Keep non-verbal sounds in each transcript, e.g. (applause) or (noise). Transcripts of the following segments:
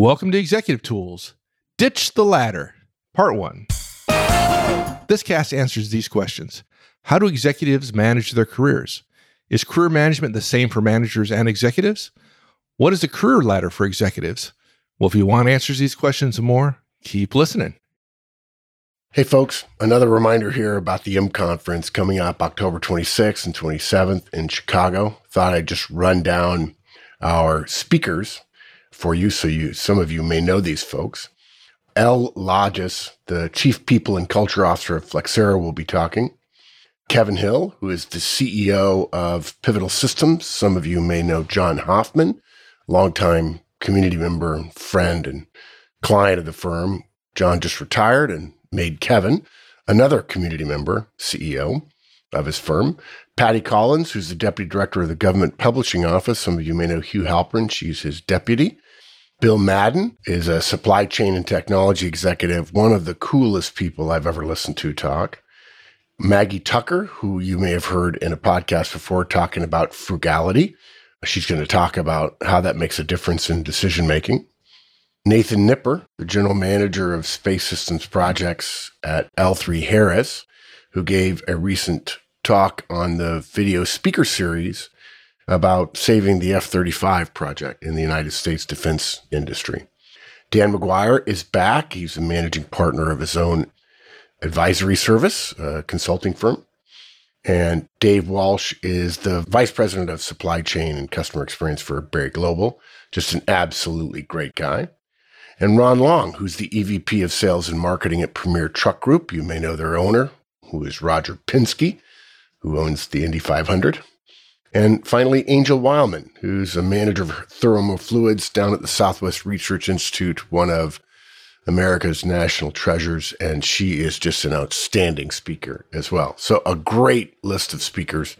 Welcome to Executive Tools. Ditch the ladder, part one. This cast answers these questions How do executives manage their careers? Is career management the same for managers and executives? What is a career ladder for executives? Well, if you want answers to these questions and more, keep listening. Hey, folks, another reminder here about the M conference coming up October 26th and 27th in Chicago. Thought I'd just run down our speakers for you so you some of you may know these folks. L. Lodges, the Chief People and Culture Officer of Flexera, will be talking. Kevin Hill, who is the CEO of Pivotal Systems. Some of you may know John Hoffman, longtime community member, friend, and client of the firm. John just retired and made Kevin, another community member, CEO of his firm. Patty Collins, who's the deputy director of the Government Publishing Office. Some of you may know Hugh Halpern. She's his deputy. Bill Madden is a supply chain and technology executive, one of the coolest people I've ever listened to talk. Maggie Tucker, who you may have heard in a podcast before talking about frugality. She's going to talk about how that makes a difference in decision making. Nathan Nipper, the general manager of space systems projects at L3 Harris, who gave a recent talk on the video speaker series about saving the F 35 project in the United States defense industry. Dan McGuire is back. He's a managing partner of his own advisory service, a consulting firm. And Dave Walsh is the vice president of supply chain and customer experience for Berry Global. Just an absolutely great guy and Ron Long, who's the EVP of Sales and Marketing at Premier Truck Group. You may know their owner, who is Roger Penske, who owns the Indy 500. And finally, Angel Wildman, who's a manager of thermofluids down at the Southwest Research Institute, one of America's national treasures. And she is just an outstanding speaker as well. So, a great list of speakers.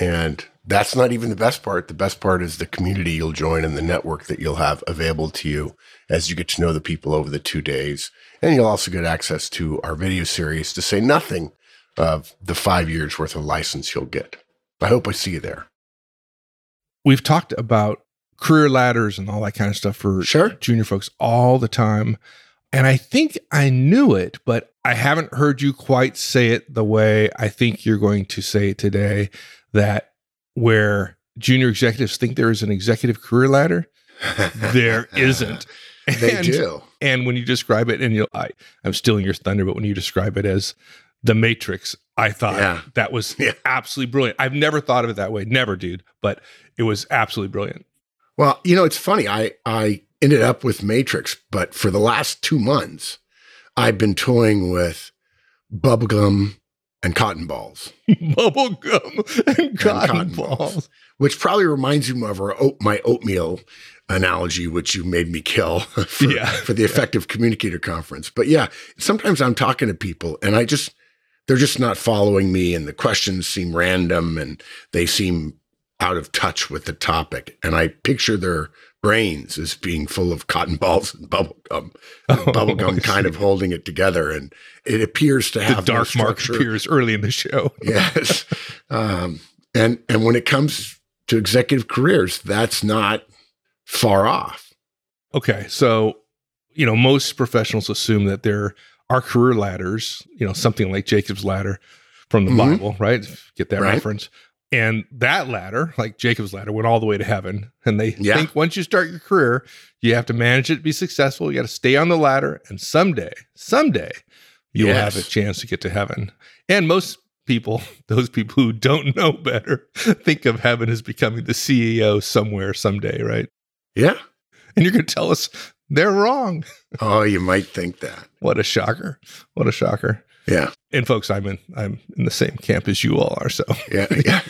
And that's not even the best part. The best part is the community you'll join and the network that you'll have available to you as you get to know the people over the two days. And you'll also get access to our video series to say nothing of the five years worth of license you'll get. I hope I see you there. We've talked about career ladders and all that kind of stuff for sure. junior folks all the time. And I think I knew it, but I haven't heard you quite say it the way I think you're going to say it today that where junior executives think there is an executive career ladder. there (laughs) isn't. They and, do. And when you describe it, and you, I, I'm stealing your thunder, but when you describe it as the Matrix, I thought yeah. that was yeah. absolutely brilliant. I've never thought of it that way, never, dude, but it was absolutely brilliant. Well, you know, it's funny. I I ended up with Matrix, but for the last two months, I've been toying with bubblegum and cotton balls. (laughs) Bubble gum and cotton, cotton balls. balls. Which probably reminds you of our oat, my oatmeal analogy, which you made me kill (laughs) for, yeah. for the effective communicator conference. But yeah, sometimes I'm talking to people and I just, they're just not following me and the questions seem random and they seem out of touch with the topic. And I picture their brains as being full of cotton balls and bubble gum, (laughs) and oh, bubble gum kind of holding it together. And it appears to have the dark no mark appears early in the show. (laughs) yes. Um, and, and when it comes to executive careers, that's not far off. Okay. So, you know, most professionals assume that there are career ladders, you know, something like Jacob's ladder from the mm-hmm. Bible, right? Get that right. reference. And that ladder, like Jacob's ladder, went all the way to heaven. And they yeah. think once you start your career, you have to manage it to be successful. You got to stay on the ladder. And someday, someday, you'll yes. have a chance to get to heaven. And most people, (laughs) those people who don't (laughs) know better, think of heaven as becoming the CEO somewhere someday, right? Yeah. And you're going to tell us they're wrong. (laughs) Oh, you might think that. what a shocker. What a shocker. Yeah. And folks, I'm in I'm in the same camp as you all are. So yeah, yeah.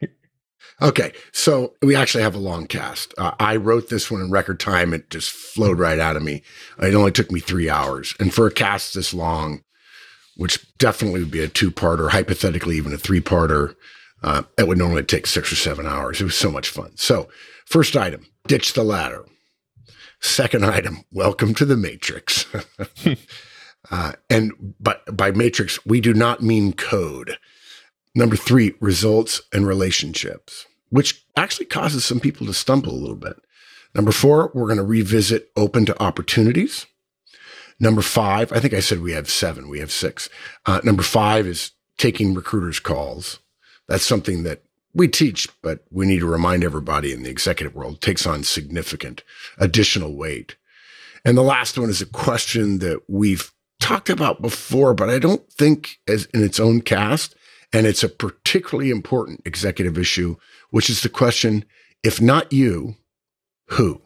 (laughs) okay, so we actually have a long cast. Uh, I wrote this one in record time. It just flowed right out of me. It only took me three hours, and for a cast this long, which definitely would be a two-parter, hypothetically even a three-parter, uh, it would normally take six or seven hours. It was so much fun. So, first item: ditch the ladder. Second item: welcome to the Matrix. (laughs) Uh, and by, by matrix, we do not mean code. Number three, results and relationships, which actually causes some people to stumble a little bit. Number four, we're going to revisit open to opportunities. Number five, I think I said we have seven, we have six. Uh, number five is taking recruiters' calls. That's something that we teach, but we need to remind everybody in the executive world takes on significant additional weight. And the last one is a question that we've talked about before, but I don't think as in its own cast. And it's a particularly important executive issue, which is the question, if not you, who?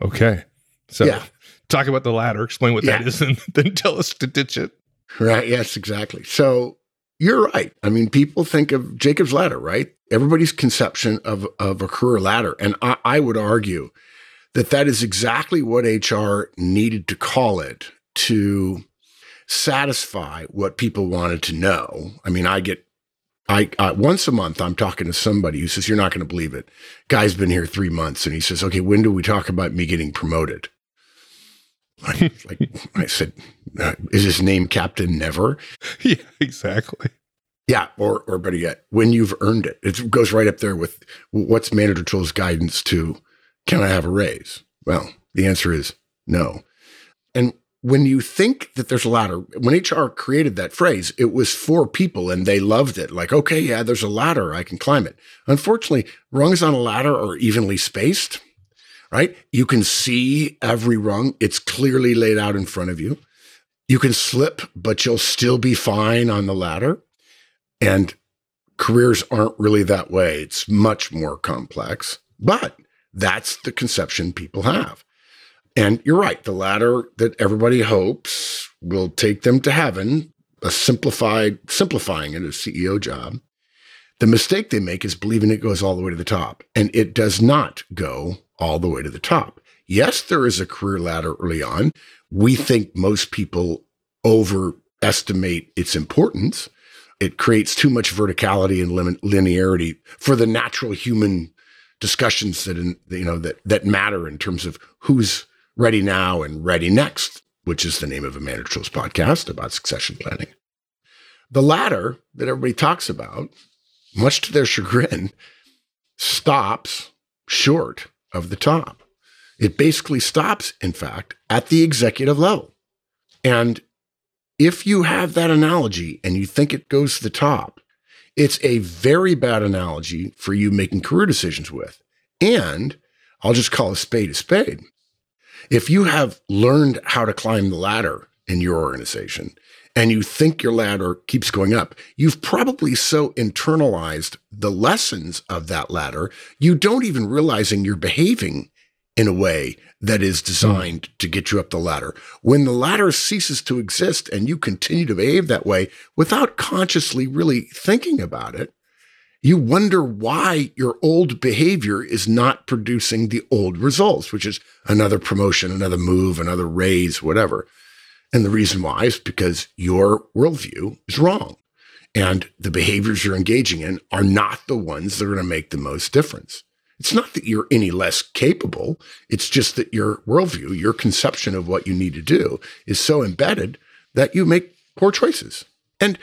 Okay. So yeah. talk about the ladder, explain what yeah. that is, and (laughs) then tell us to ditch it. Right. Yes, exactly. So you're right. I mean, people think of Jacob's ladder, right? Everybody's conception of, of a career ladder. And I, I would argue that that is exactly what HR needed to call it to satisfy what people wanted to know. I mean, I get I, once a month I'm talking to somebody who says you're not going to believe it. Guy's been here 3 months and he says, "Okay, when do we talk about me getting promoted?" I, like I said, Uh, is his name Captain Never? (laughs) Yeah, exactly. Yeah, or or better yet, when you've earned it. It goes right up there with what's Manager Tools guidance to can I have a raise? Well, the answer is no. And when you think that there's a ladder, when HR created that phrase, it was for people and they loved it. Like, okay, yeah, there's a ladder, I can climb it. Unfortunately, rungs on a ladder are evenly spaced, right? You can see every rung, it's clearly laid out in front of you. You can slip, but you'll still be fine on the ladder. And careers aren't really that way, it's much more complex. But that's the conception people have. And you're right, the ladder that everybody hopes will take them to heaven, a simplified, simplifying it a CEO job. The mistake they make is believing it goes all the way to the top. And it does not go all the way to the top. Yes, there is a career ladder early on. We think most people overestimate its importance. It creates too much verticality and linearity for the natural human discussions that you know that that matter in terms of who's ready now and ready next, which is the name of a Manager Tools podcast about succession planning. The ladder that everybody talks about, much to their chagrin, stops short of the top. It basically stops, in fact, at the executive level. And if you have that analogy and you think it goes to the top, it's a very bad analogy for you making career decisions with. And I'll just call a spade a spade. If you have learned how to climb the ladder in your organization and you think your ladder keeps going up, you've probably so internalized the lessons of that ladder, you don't even realizing you're behaving in a way that is designed mm. to get you up the ladder. When the ladder ceases to exist and you continue to behave that way without consciously really thinking about it, you wonder why your old behavior is not producing the old results, which is another promotion, another move, another raise, whatever. And the reason why is because your worldview is wrong. And the behaviors you're engaging in are not the ones that are going to make the most difference. It's not that you're any less capable. It's just that your worldview, your conception of what you need to do is so embedded that you make poor choices. And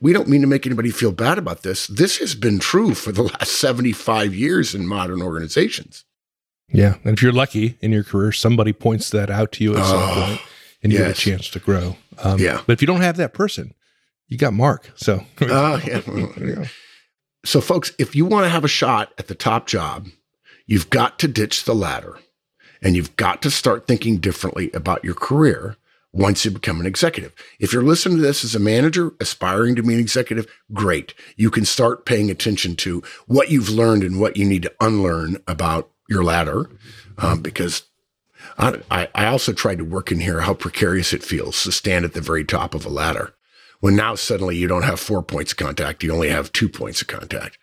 we don't mean to make anybody feel bad about this. This has been true for the last 75 years in modern organizations. Yeah. And if you're lucky in your career, somebody points that out to you at oh, some point and you yes. get a chance to grow. Um, yeah. But if you don't have that person, you got Mark. So, uh, yeah. (laughs) so, folks, if you want to have a shot at the top job, you've got to ditch the ladder and you've got to start thinking differently about your career once you become an executive. If you're listening to this as a manager aspiring to be an executive, great. You can start paying attention to what you've learned and what you need to unlearn about your ladder. Um, because I, I also tried to work in here how precarious it feels to stand at the very top of a ladder. When now suddenly you don't have four points of contact, you only have two points of contact.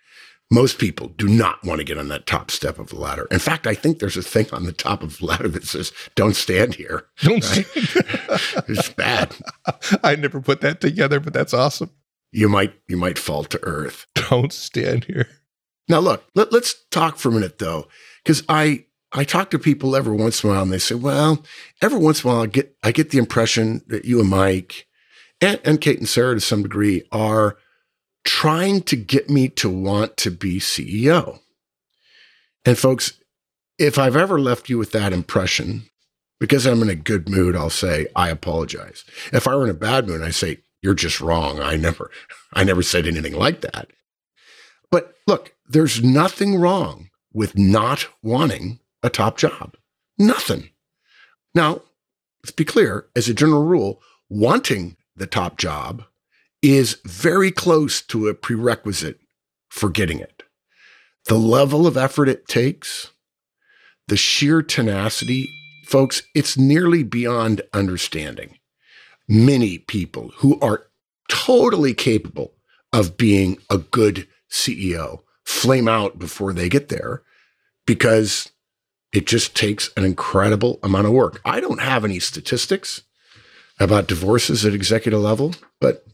Most people do not want to get on that top step of the ladder. In fact, I think there's a thing on the top of the ladder that says, don't stand here. Don't right? (laughs) (laughs) it's bad. I never put that together, but that's awesome. You might you might fall to earth. Don't stand here. Now look, let, let's talk for a minute though, because I I talk to people every once in a while and they say, well, every once in a while I get I get the impression that you and Mike and, and Kate and Sarah to some degree are trying to get me to want to be CEO. And folks, if I've ever left you with that impression, because I'm in a good mood, I'll say, I apologize. If I were in a bad mood, I say, you're just wrong. I never, I never said anything like that. But look, there's nothing wrong with not wanting a top job. Nothing. Now, let's be clear as a general rule, wanting the top job is very close to a prerequisite for getting it. The level of effort it takes, the sheer tenacity, folks, it's nearly beyond understanding. Many people who are totally capable of being a good CEO flame out before they get there because it just takes an incredible amount of work. I don't have any statistics about divorces at executive level, but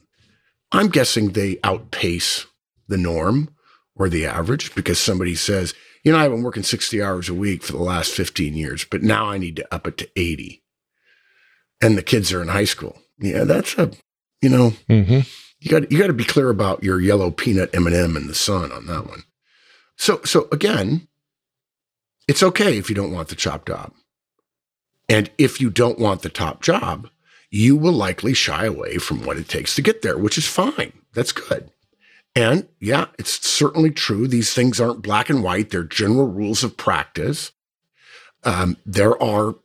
I'm guessing they outpace the norm or the average because somebody says, you know, I've been working 60 hours a week for the last 15 years, but now I need to up it to 80. And the kids are in high school. Yeah, that's a, you know, mm-hmm. you got you got to be clear about your yellow peanut M&M and the sun on that one. So so again, it's okay if you don't want the top job. And if you don't want the top job, you will likely shy away from what it takes to get there, which is fine. That's good. And yeah, it's certainly true. These things aren't black and white, they're general rules of practice. Um, there are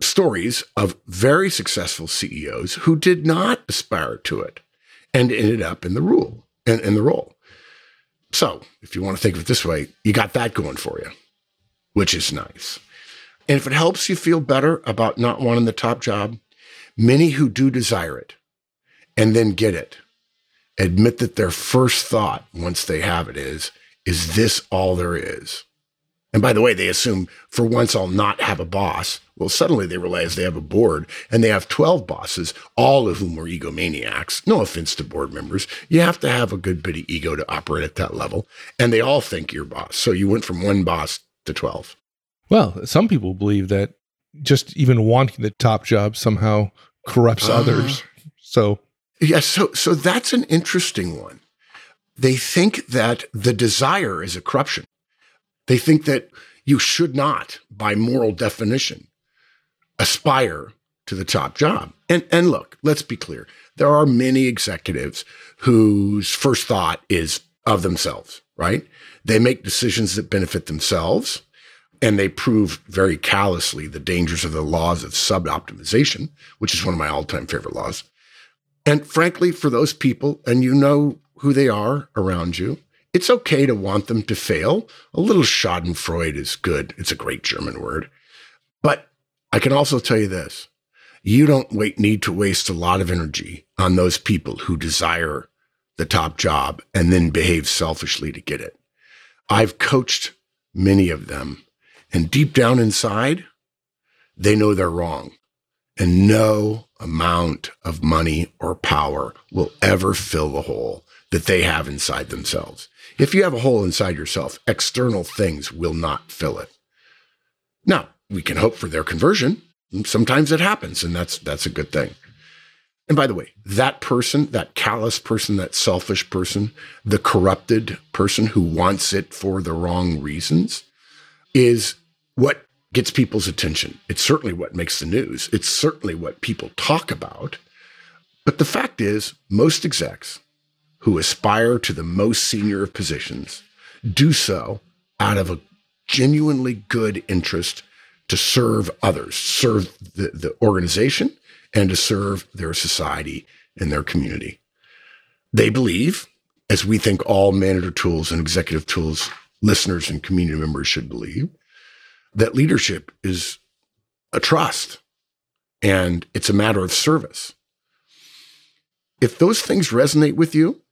stories of very successful CEOs who did not aspire to it and ended up in the rule in, in the role. So, if you want to think of it this way, you got that going for you, which is nice. And if it helps you feel better about not wanting the top job, many who do desire it and then get it admit that their first thought once they have it is, is this all there is? And by the way, they assume for once I'll not have a boss. Well, suddenly they realize they have a board and they have 12 bosses, all of whom are egomaniacs. No offense to board members. You have to have a good bit of ego to operate at that level. And they all think you're boss. So you went from one boss to 12. Well, some people believe that just even wanting the top job somehow corrupts uh, others. So yeah, so so that's an interesting one. They think that the desire is a corruption. They think that you should not, by moral definition, aspire to the top job. And and look, let's be clear. There are many executives whose first thought is of themselves, right? They make decisions that benefit themselves and they prove very callously the dangers of the laws of sub-optimization, which is one of my all-time favorite laws. And frankly, for those people, and you know who they are around you, it's okay to want them to fail. A little Schadenfreude is good. It's a great German word. But I can also tell you this you don't wait, need to waste a lot of energy on those people who desire the top job and then behave selfishly to get it. I've coached many of them, and deep down inside, they know they're wrong. And no amount of money or power will ever fill the hole that they have inside themselves. If you have a hole inside yourself, external things will not fill it. Now, we can hope for their conversion. Sometimes it happens, and that's that's a good thing. And by the way, that person, that callous person, that selfish person, the corrupted person who wants it for the wrong reasons is what gets people's attention. It's certainly what makes the news. It's certainly what people talk about. But the fact is, most execs who aspire to the most senior of positions do so out of a genuinely good interest to serve others, serve the, the organization, and to serve their society and their community. They believe, as we think all manager tools and executive tools listeners and community members should believe, that leadership is a trust and it's a matter of service. If those things resonate with you,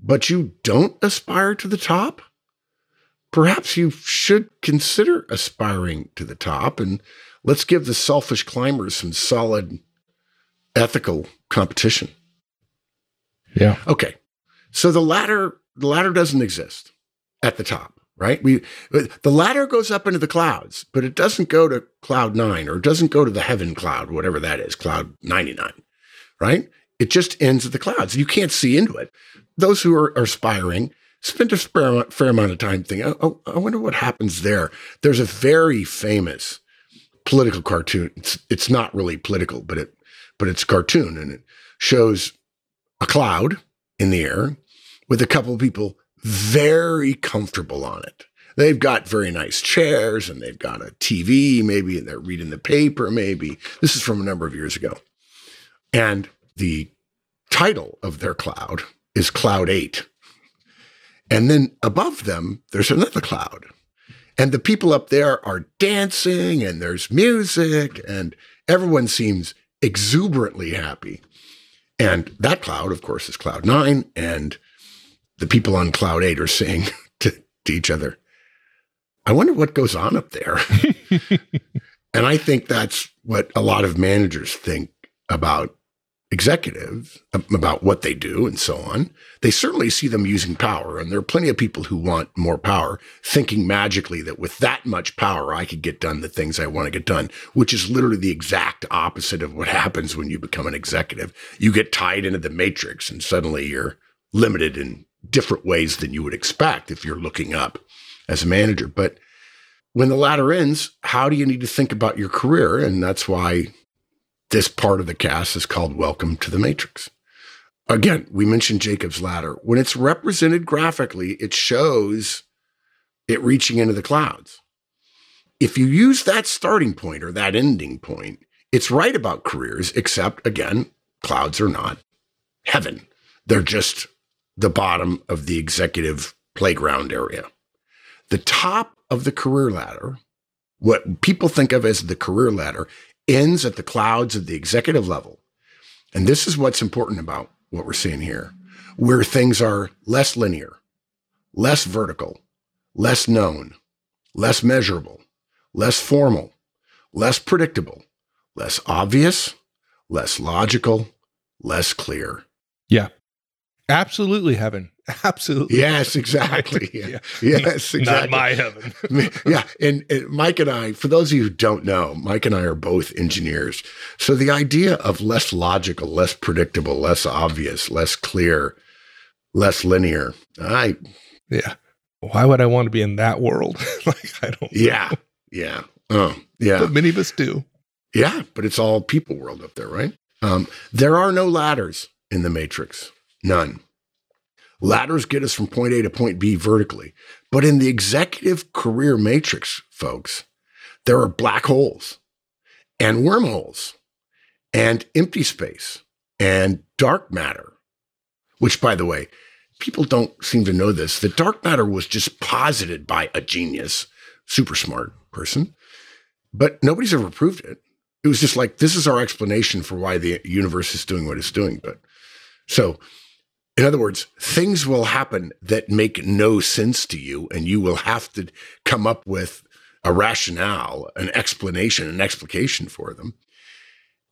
but you don't aspire to the top, perhaps you should consider aspiring to the top and let's give the selfish climbers some solid ethical competition. Yeah. Okay. So the ladder the ladder doesn't exist at the top right? We the ladder goes up into the clouds, but it doesn't go to cloud 9 or it doesn't go to the heaven cloud, whatever that is, cloud 99, right? It just ends at the clouds. You can't see into it. Those who are, aspiring spent a fair, fair amount of time thinking, oh, oh, I wonder what happens there. There's a very famous political cartoon. It's, it's not really political, but it but it's a cartoon and it shows a cloud in the air with a couple of people very comfortable on it. They've got very nice chairs and they've got a TV, maybe they're reading the paper, maybe. This is from a number of years ago. And the title of their cloud is Cloud 8. And then above them, there's another cloud. And the people up there are dancing and there's music and everyone seems exuberantly happy. And that cloud, of course, is Cloud 9. And the people on Cloud 8 are saying (laughs) to, to each other, I wonder what goes on up there. (laughs) and I think that's what a lot of managers think about executives, about what they do and so on. They certainly see them using power. And there are plenty of people who want more power, thinking magically that with that much power, I could get done the things I want to get done, which is literally the exact opposite of what (laughs) happens when you become an executive. You get tied into the matrix and suddenly you're limited in different ways than you would expect if you're looking up as a manager. But when the ladder ends, how do you need to think about your career? And that's why this part of the cast is called Welcome to the Matrix. Again, we mentioned Jacob's ladder. When it's represented graphically, it shows it reaching into the clouds. If you use that starting point or that ending point, it's right about careers, except again, clouds are not heaven. They're just the bottom of the executive playground area. The top of the career ladder, what people think of as the career ladder, ends at the clouds of the executive level. And this is what's important about what we're seeing here, where things are less linear, less vertical, less known, less measurable, less formal, less predictable, less obvious, less logical, less clear. Yeah. Absolutely heaven. (laughs) Absolutely. Yes, (laughs) exactly. (laughs) Yeah. Yes, exactly. Not my heaven. yeah. And, and, Mike and I, for those of you who don't know, Mike and I are both engineers. So the idea of less logical, less predictable, less obvious, less clear, less linear, I. Yeah. Why would I want to be in that world? like, I don't. Yeah. Know. Yeah. Oh, yeah. But many of us do. Yeah. But it's all people world up there, right? Um, there are no ladders in the Matrix. None. Ladders get us from point A to point B vertically. But in the executive career matrix, folks, there are black holes and wormholes and empty space and dark matter, which, by the way, people don't seem to know this. The dark matter was just posited by a genius, super smart person, but nobody's ever proved it. It was just like, this is our explanation for why the universe is doing what it's doing. But so in other words, things will happen that make no sense to you, and you will have to come up with a rationale, an explanation, an explication for them.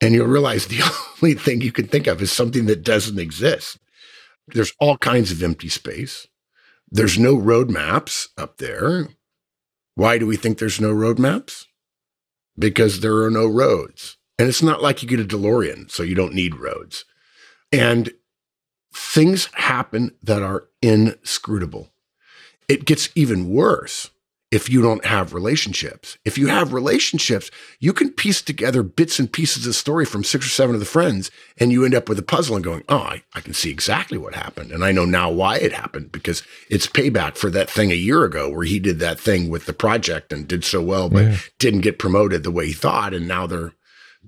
And you'll realize the (laughs) only thing you can think of is something that doesn't exist. There's all kinds of empty space. There's no roadmaps up there. Why do we think there's no roadmaps? Because there are no roads. And it's not like you get a DeLorean, so you don't need roads. And things happen that are inscrutable. It gets even worse if you don't have relationships. If you have relationships, you can piece together bits and pieces of story from six or seven of the friends, and you end up with a puzzle and going, Oh, I, I can see exactly what happened. And I know now why it happened because it's payback for that thing a year ago where he did that thing with the project and did so well, but yeah. didn't get promoted the way he thought. And now they're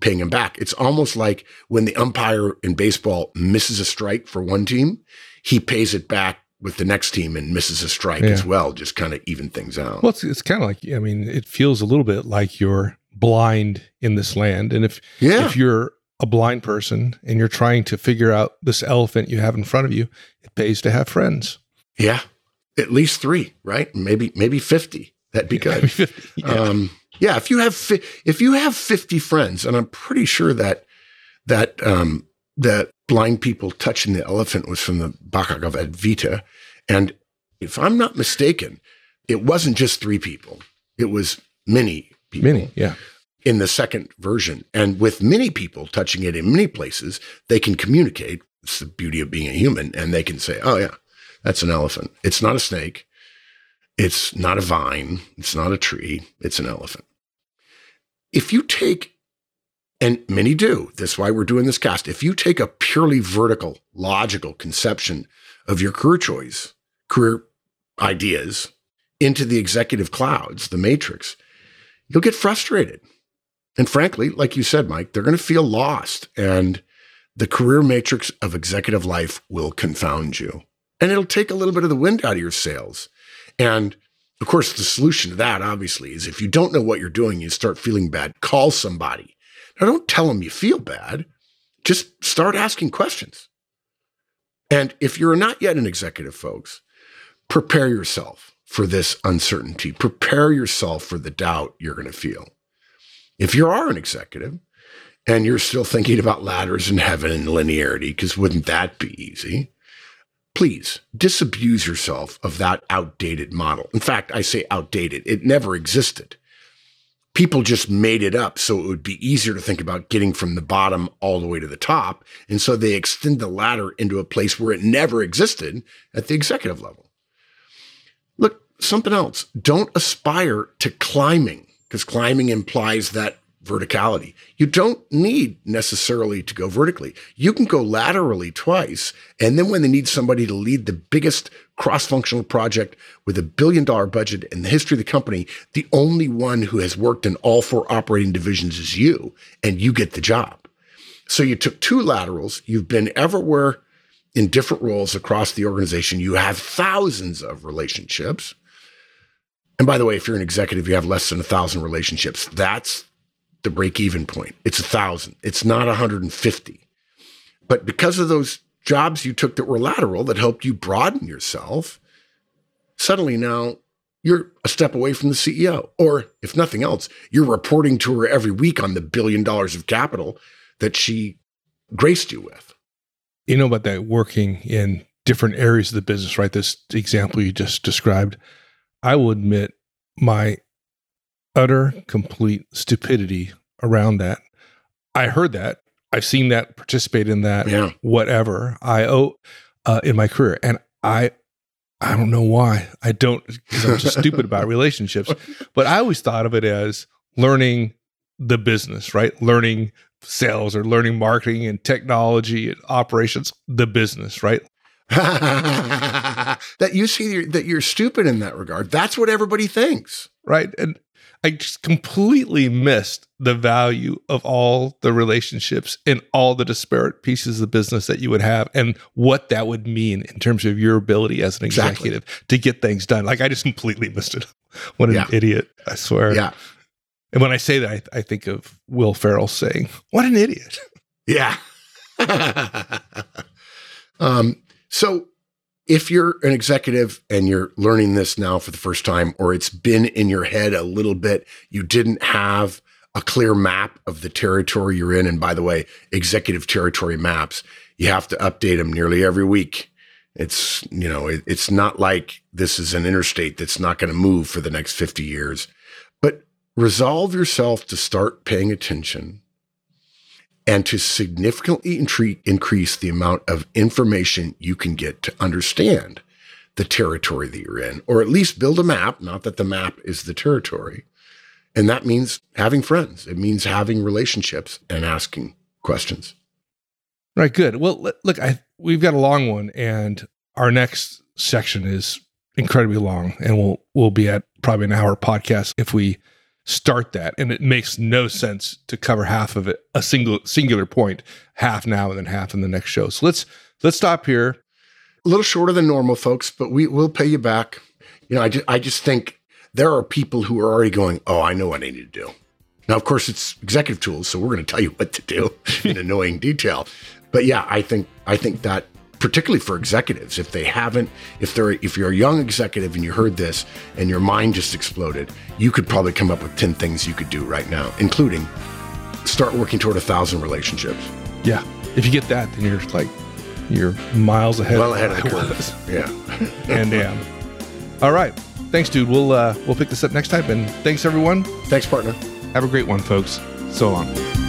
paying him back. It's almost like when the umpire in baseball misses a strike for one team, he pays it back with the next team and misses a strike yeah. as well, just kind of even things out. Well, it's, it's kind of like, I mean, it feels a little bit like you're blind in this land. And if, yeah. if you're a blind person and you're trying to figure out this elephant you have in front of you, it pays to have friends. Yeah. At least three, right? Maybe, maybe 50. That'd be (laughs) good. yeah. Um, yeah, if you have fi- if you have 50 friends, and I'm pretty sure that that um, that blind people touching the elephant was from the Bhagavad Gita, and if I'm not mistaken, it wasn't just three people; it was many people. Many, yeah. In the second version, and with many people touching it in many places, they can communicate. It's the beauty of being a human, and they can say, "Oh yeah, That's an elephant. It's not a snake. It's not a vine. It's not a tree. It's an elephant. If you take, and many do, that's why we're doing this cast. If you take a purely vertical, logical conception of your career choice, career ideas into the executive clouds, the matrix, you'll get frustrated. And frankly, like you said, Mike, they're going to feel lost. And the career matrix of executive life will confound you. And it'll take a little bit of the wind out of your sails. And of course, the solution to that, obviously, is if you don't know what you're doing, you start feeling bad, call somebody. Now, don't tell them you feel bad. Just start asking questions. And if you're not yet an executive, folks, prepare yourself for this uncertainty. Prepare yourself for the doubt you're going to feel. If you are an executive and you're still thinking about ladders in heaven and linearity, because wouldn't that be easy? Please disabuse yourself of that outdated model. In fact, I say outdated, it never existed. People just made it up so it would be easier to think about getting from the bottom all the way to the top. And so they extend the ladder into a place where it never existed at the executive level. Look, something else. Don't aspire to climbing because climbing implies that verticality. You don't need necessarily to go vertically. You can go laterally twice. And then when they need somebody to lead the biggest cross functional project with a billion dollar budget in the history of the company, the only one who has worked in all four operating divisions is you, and you get the job. So you took two laterals. You've been everywhere in different roles across the organization. You have thousands of relationships. And by the way, if you're an executive, you have less than a thousand relationships. That's the break even point. It's a thousand. It's not 150. But because of those jobs you took that were lateral that helped you broaden yourself, suddenly now you're a step away from the CEO. Or if nothing else, you're reporting to her every week on the billion dollars of capital that she graced you with. You know about that working in different areas of the business, right? This example you just described. I will admit my utter complete stupidity around that. I heard that. I've seen that, participate in that, Yeah. whatever. I owe uh, in my career, and I, I don't know why. I don't because I'm just stupid about relationships. (laughs) But I always thought of it as learning the business, right? Learning sales or learning marketing and technology and operations, the business, right? (laughs) that you see that you're stupid in that regard. That's what everybody thinks. Right? And I just completely missed the value of all the relationships and all the disparate pieces of business that you would have and what that would mean in terms of your ability as an Exactly. executive to get things done. Like I just completely missed it. (laughs) What an Yeah. idiot, I swear. Yeah. And when I say that, I, I think of Will Ferrell saying, What an idiot. Yeah. (laughs) um, so if you're an executive and you're learning this now for the first time, or it's been in your head a little bit, you didn't have a clear map of the territory you're in. And by the way, executive territory maps, you have to update them nearly every week. It's, you know, it, it's not like this is an interstate that's not going to move for the next 50 years. But resolve yourself to start paying attention and to significantly increase the amount of information you can get to understand the territory that you're in, or at least build a map, not that the map is the territory. And that means having friends, it means having relationships and asking questions. Right, good. Well, look, I we've got a long one, and our next section is incredibly long, and we'll we'll be at probably an hour podcast if we start that. And it makes no sense to cover half of it, a single singular point, half now and then half in the next show. So let's let's stop here. A little shorter than normal, folks, but we will pay you back. You know, I just, I just think there are people who are already going, oh, I know what I need to do. Now, of course, it's executive tools, so we're going to tell you what to do (laughs) in annoying detail. But yeah, I think I think that particularly for executives, if they haven't, if they're if you're a young executive and you heard this and your mind just exploded, you could probably come up with ten things you could do right now, including start working toward a thousand relationships. Yeah, if you get that, then you're like you're miles ahead. Well ahead of the curve. (laughs) Yeah. and damn. All right, thanks, dude. We'll uh, we'll pick this up next time, and thanks everyone. Thanks, partner. Have a great one, folks. So long.